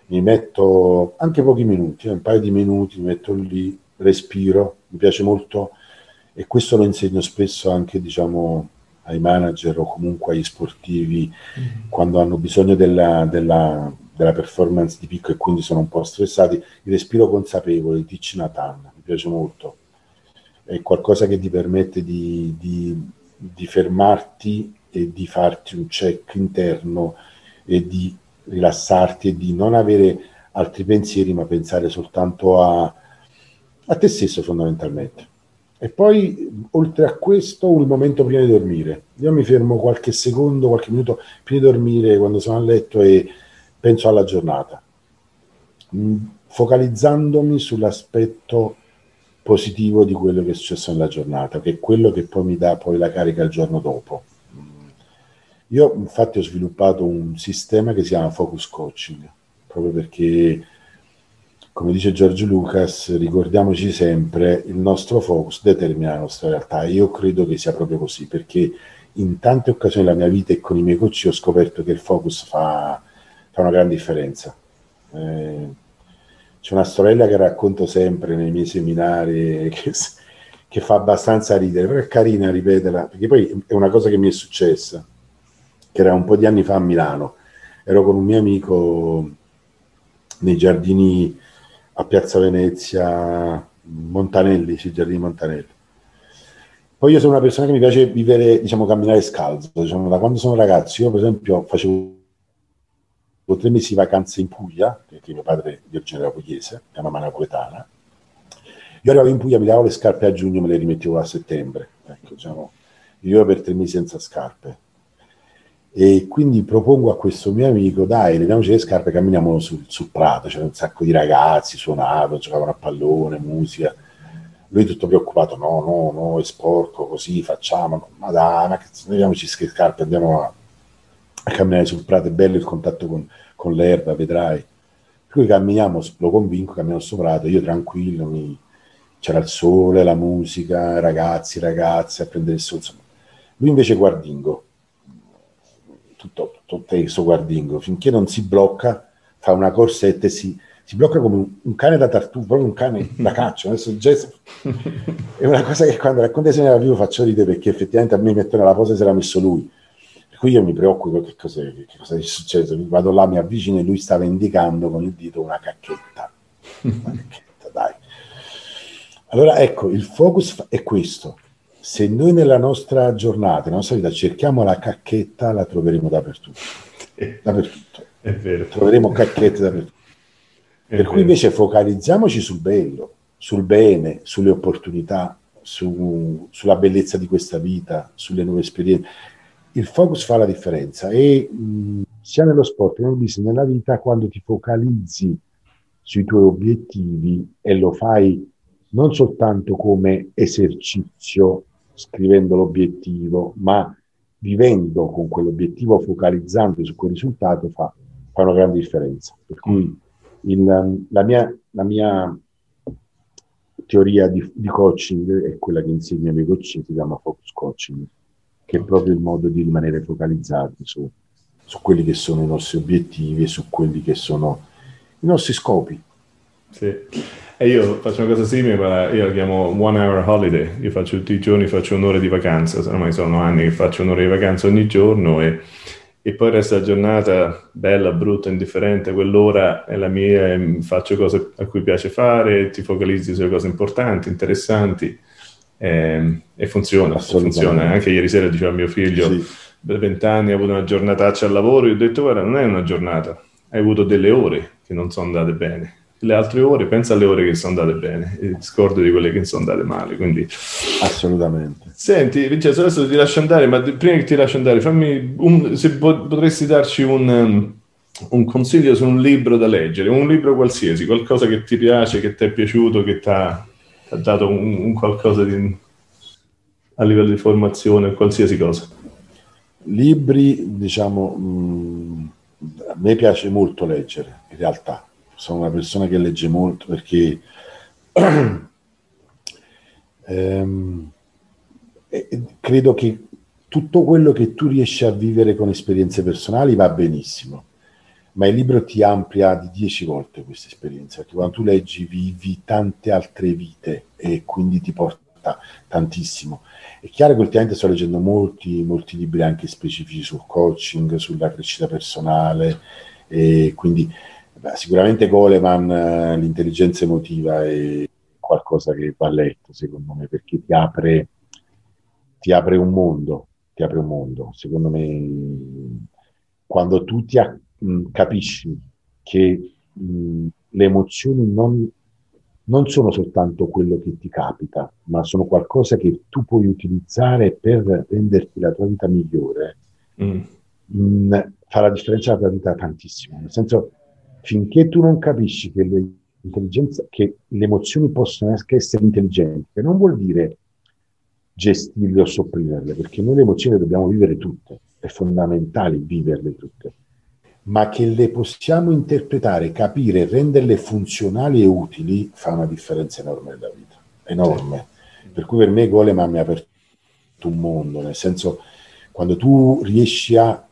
Mi metto anche pochi minuti, un paio di minuti, mi metto lì, respiro. Mi piace molto e questo lo insegno spesso anche diciamo, ai manager o comunque agli sportivi mm-hmm. quando hanno bisogno della, della, della, performance di picco e quindi sono un po' stressati. Il respiro consapevole, il Tich Nathan, mi piace molto. È qualcosa che ti permette di, di, di fermarti e di farti un check interno e di rilassarti e di non avere altri pensieri ma pensare soltanto a, a te stesso fondamentalmente. E poi, oltre a questo, il momento prima di dormire. Io mi fermo qualche secondo, qualche minuto prima di dormire quando sono a letto e penso alla giornata, mm, focalizzandomi sull'aspetto positivo di quello che è successo nella giornata, che è quello che poi mi dà poi la carica il giorno dopo. Mm. Io infatti ho sviluppato un sistema che si chiama Focus Coaching, proprio perché come dice Giorgio Lucas, ricordiamoci sempre, il nostro focus determina la nostra realtà. Io credo che sia proprio così, perché in tante occasioni della mia vita e con i miei coach ho scoperto che il focus fa, fa una gran differenza. Eh, c'è una sorella che racconto sempre nei miei seminari che, che, fa abbastanza ridere, però è carina ripeterla, perché poi è una cosa che mi è successa, che era un po' di anni fa a Milano. Ero con un mio amico nei giardini a Piazza Venezia, Montanelli, sì, Giardini Montanelli. Poi io sono una persona che mi piace vivere, diciamo, camminare scalzo, diciamo, da quando sono ragazzo, io per esempio facevo tre mesi di vacanze in Puglia, perché mio padre di origine pugliese, mia mamma napoletana. Io arrivavo in Puglia, mi davo le scarpe a giugno, me le rimettevo a settembre. Ecco, diciamo, vivevo per tre mesi senza scarpe. E quindi propongo a questo mio amico, dai, leviamoci le scarpe, camminiamo sul, sul prato, c'era un sacco di ragazzi, suonavano, giocavano a pallone, musica. Lui tutto preoccupato, no, no, no, è sporco, così facciamo, ma dai, ma che leviamoci le scarpe, andiamo a, a, camminare sul prato, è bello il contatto con, con l'erba, vedrai. cui camminiamo, lo convinco, camminiamo sopra, io tranquillo, mi... c'era il sole, la musica, ragazzi, ragazze, a prendere il sole, insomma. Lui invece guardingo, tutto, tutto teso guardingo, finché non si blocca, fa una corsetta e si, si blocca come un, un, cane da tartuffo, proprio un cane da caccia. Adesso gesto *laughs* è una cosa che quando racconta se ne vivo faccio ridere perché effettivamente a me mettono la posa se l'ha messo lui. Per cui io mi preoccupo che cosa, che cosa è successo. Vado là, mi avvicino e lui stava indicando con il dito una cacchetta. *laughs* Una cacchetta, dai. Allora ecco, il focus è questo se noi nella nostra giornata, nella nostra vita cerchiamo la cacchetta, la troveremo dappertutto. *laughs* Dappertutto. È vero. Troveremo cacchette dappertutto. È per vero. cui invece focalizziamoci sul bello, sul bene, sulle opportunità, su, sulla bellezza di questa vita, sulle nuove esperienze. Il focus fa la differenza e mh, sia nello sport che nel business, nella vita, quando ti focalizzi sui tuoi obiettivi e lo fai non soltanto come esercizio scrivendo l'obiettivo, ma vivendo con quell'obiettivo, focalizzando su quel risultato, fa, fa una grande differenza. Per cui il, la, mia, la, mia, teoria di, di, coaching è quella che insegna ai miei coach, si chiama focus coaching, che è proprio il modo di rimanere focalizzati su, su quelli che sono i nostri obiettivi e su quelli che sono i nostri scopi. Sì. E io faccio una cosa simile, ma io la chiamo one hour holiday. Io faccio tutti i giorni, faccio un'ora di vacanza, ormai sono anni che faccio un'ora di vacanza ogni giorno e, e poi resta la giornata bella, brutta, indifferente, quell'ora è la mia, faccio cose a cui piace fare, ti focalizzi sulle cose importanti, interessanti e, ehm, e funziona, funziona. Anche ieri sera diceva mio figlio, sì. per vent'anni ha avuto una giornataccia al lavoro, io ho detto guarda non è una giornata, hai avuto delle ore che non sono andate bene le altre ore, pensa alle ore che sono andate bene e scordo di quelle che sono andate male. Quindi... Assolutamente. Senti, Vincenzo, adesso ti lascio andare, ma prima che ti lascio andare, fammi un, se potresti darci un, un, consiglio su un libro da leggere, un libro qualsiasi, qualcosa che ti piace, che ti è piaciuto, che ti ha, dato un, un qualcosa di, a livello di formazione, qualsiasi cosa. Libri, diciamo, mh, mm, a me piace molto leggere, in realtà sono una persona che legge molto perché *clears throat* ehm, credo che tutto quello che tu riesci a vivere con esperienze personali va benissimo, ma il libro ti amplia di dieci volte questa esperienza, perché quando tu leggi vivi tante altre vite e quindi ti porta tantissimo. È chiaro che ultimamente sto leggendo molti, molti libri anche specifici sul coaching, sulla crescita personale, e quindi Beh, sicuramente Goleman, eh, l'intelligenza emotiva è qualcosa che va letto, secondo me, perché ti apre, ti apre un mondo, ti apre un mondo. Secondo me, quando tu ti a, mh, capisci che mh, le emozioni non, non sono soltanto quello che ti capita, ma sono qualcosa che tu puoi utilizzare per renderti la tua vita migliore, mm. mh, fa la differenza nella tua vita tantissimo. Nel senso, finché tu non capisci che, che le emozioni possono essere intelligenti, che non vuol dire gestirle o sopprimerle, perché noi le emozioni le dobbiamo vivere tutte, è fondamentale viverle tutte, ma che le possiamo interpretare, capire, renderle funzionali e utili, fa una differenza enorme nella vita, enorme. Per cui per me Goleman mi ha aperto un mondo, nel senso quando tu riesci a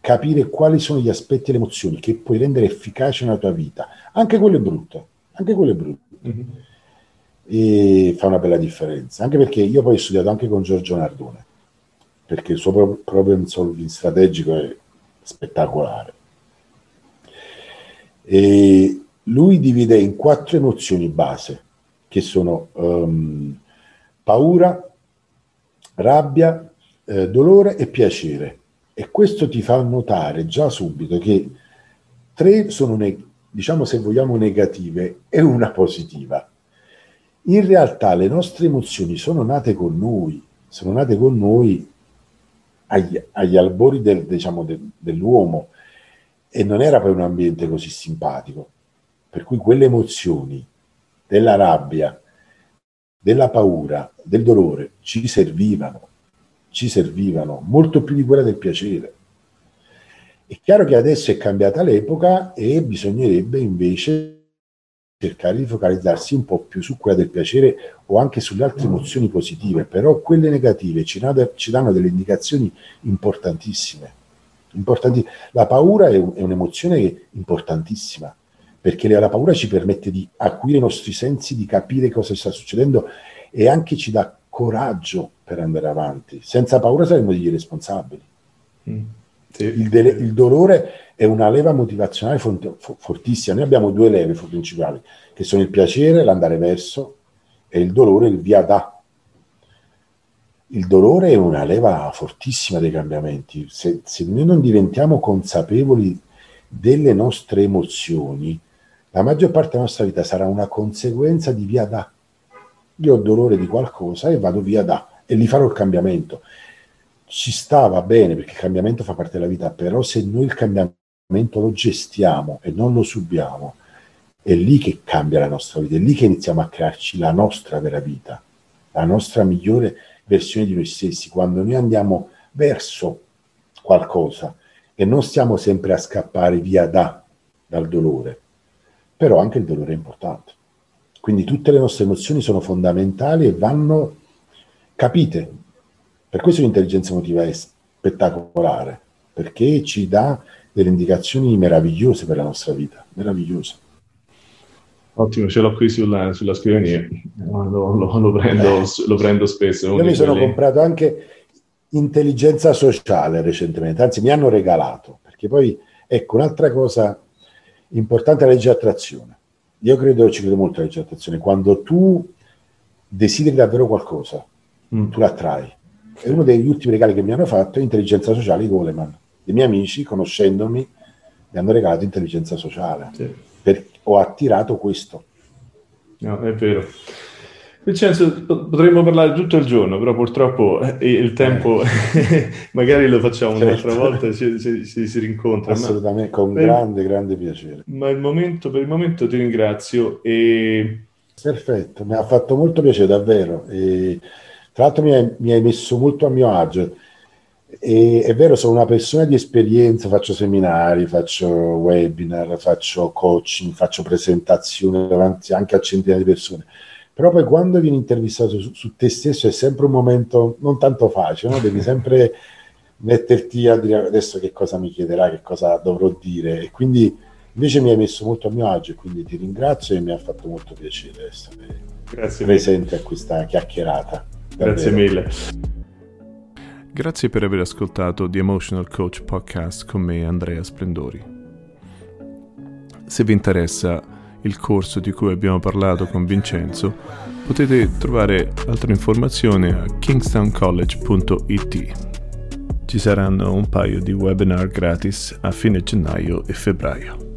capire quali sono gli aspetti e le emozioni che puoi rendere efficaci nella tua vita, anche quelle brutte, anche quelle brutte. Mm-hmm. E fa una bella differenza, anche perché io poi ho studiato anche con Giorgio Nardone, perché il suo problem solving strategico è spettacolare. E lui divide in quattro emozioni base, che sono um, paura, rabbia, eh, dolore e piacere. E questo ti fa notare già subito che tre sono, ne- diciamo se vogliamo, negative e una positiva. In realtà le nostre emozioni sono nate con noi, sono nate con noi agli, agli albori del, diciamo, de, dell'uomo e non era poi un ambiente così simpatico. Per cui quelle emozioni della rabbia, della paura, del dolore ci servivano ci servivano molto più di quella del piacere. È chiaro che adesso è cambiata l'epoca e bisognerebbe invece cercare di focalizzarsi un po' più su quella del piacere o anche sulle altre emozioni positive, però quelle negative ci, danno delle indicazioni importantissime. Importanti. La paura è un'emozione importantissima, perché la paura ci permette di acuire i nostri sensi, di capire cosa sta succedendo e anche ci dà coraggio per andare avanti. Senza paura saremmo degli irresponsabili. Mm, sì. il, de- il, dolore è una leva motivazionale font- fortissima. Noi abbiamo due leve principali, che sono il piacere, l'andare verso, e il dolore, il via da. Il dolore è una leva fortissima dei cambiamenti. Se, se noi non diventiamo consapevoli delle nostre emozioni, la maggior parte della nostra vita sarà una conseguenza di via da. Io ho dolore di qualcosa e vado via da e lì farò il cambiamento. Ci stava bene perché il cambiamento fa parte della vita, però se noi il cambiamento lo gestiamo e non lo subiamo, è lì che cambia la nostra vita, è lì che iniziamo a crearci la nostra vera vita, la nostra migliore versione di noi stessi, quando noi andiamo verso qualcosa e non stiamo sempre a scappare via da, dal dolore, però anche il dolore è importante. Quindi tutte le nostre emozioni sono fondamentali e vanno capite. Per questo l'intelligenza emotiva è spettacolare, perché ci dà delle indicazioni meravigliose per la nostra vita, meravigliose. Ottimo, ce l'ho qui sulla, sulla scrivania, lo, lo, lo, prendo, lo, prendo, spesso. Io mi sono quelli... comprato anche intelligenza sociale recentemente, anzi mi hanno regalato, perché poi ecco un'altra cosa importante è la legge attrazione. Io credo, ci credo molto alla legge. Quando tu desideri davvero qualcosa, mm. tu l'attrai. E uno degli ultimi regali che mi hanno fatto è intelligenza sociale di Goleman. I miei amici, conoscendomi, mi hanno regalato intelligenza sociale. Sì. Per, ho attirato questo. No, è vero. Vincenzo, potremmo parlare tutto il giorno, però purtroppo eh, il tempo eh. *laughs* magari lo facciamo certo. un'altra volta e si, si, si, si, rincontra. Assolutamente, ma con per, grande, grande piacere. Ma il momento, per il momento ti ringrazio. E... Perfetto, mi ha fatto molto piacere, davvero. E, tra l'altro mi hai, mi hai messo molto a mio agio e, è vero, sono una persona di esperienza, faccio seminari, faccio webinar, faccio coaching, faccio presentazioni davanti anche a centinaia di persone. Però poi quando vieni intervistato su, su te stesso è sempre un momento non tanto facile, no? devi sempre *laughs* metterti a dire adesso che cosa mi chiederà, che cosa dovrò dire. E quindi invece mi hai messo molto a mio agio e quindi ti ringrazio e mi ha fatto molto piacere essere Grazie presente mille. a questa chiacchierata. Davvero. Grazie mille. Grazie per aver ascoltato The Emotional Coach Podcast con me Andrea Splendori. Se vi interessa il corso di cui abbiamo parlato con Vincenzo, potete trovare altre informazioni a kingstowncollege.it. Ci saranno un paio di webinar gratis a fine gennaio e febbraio.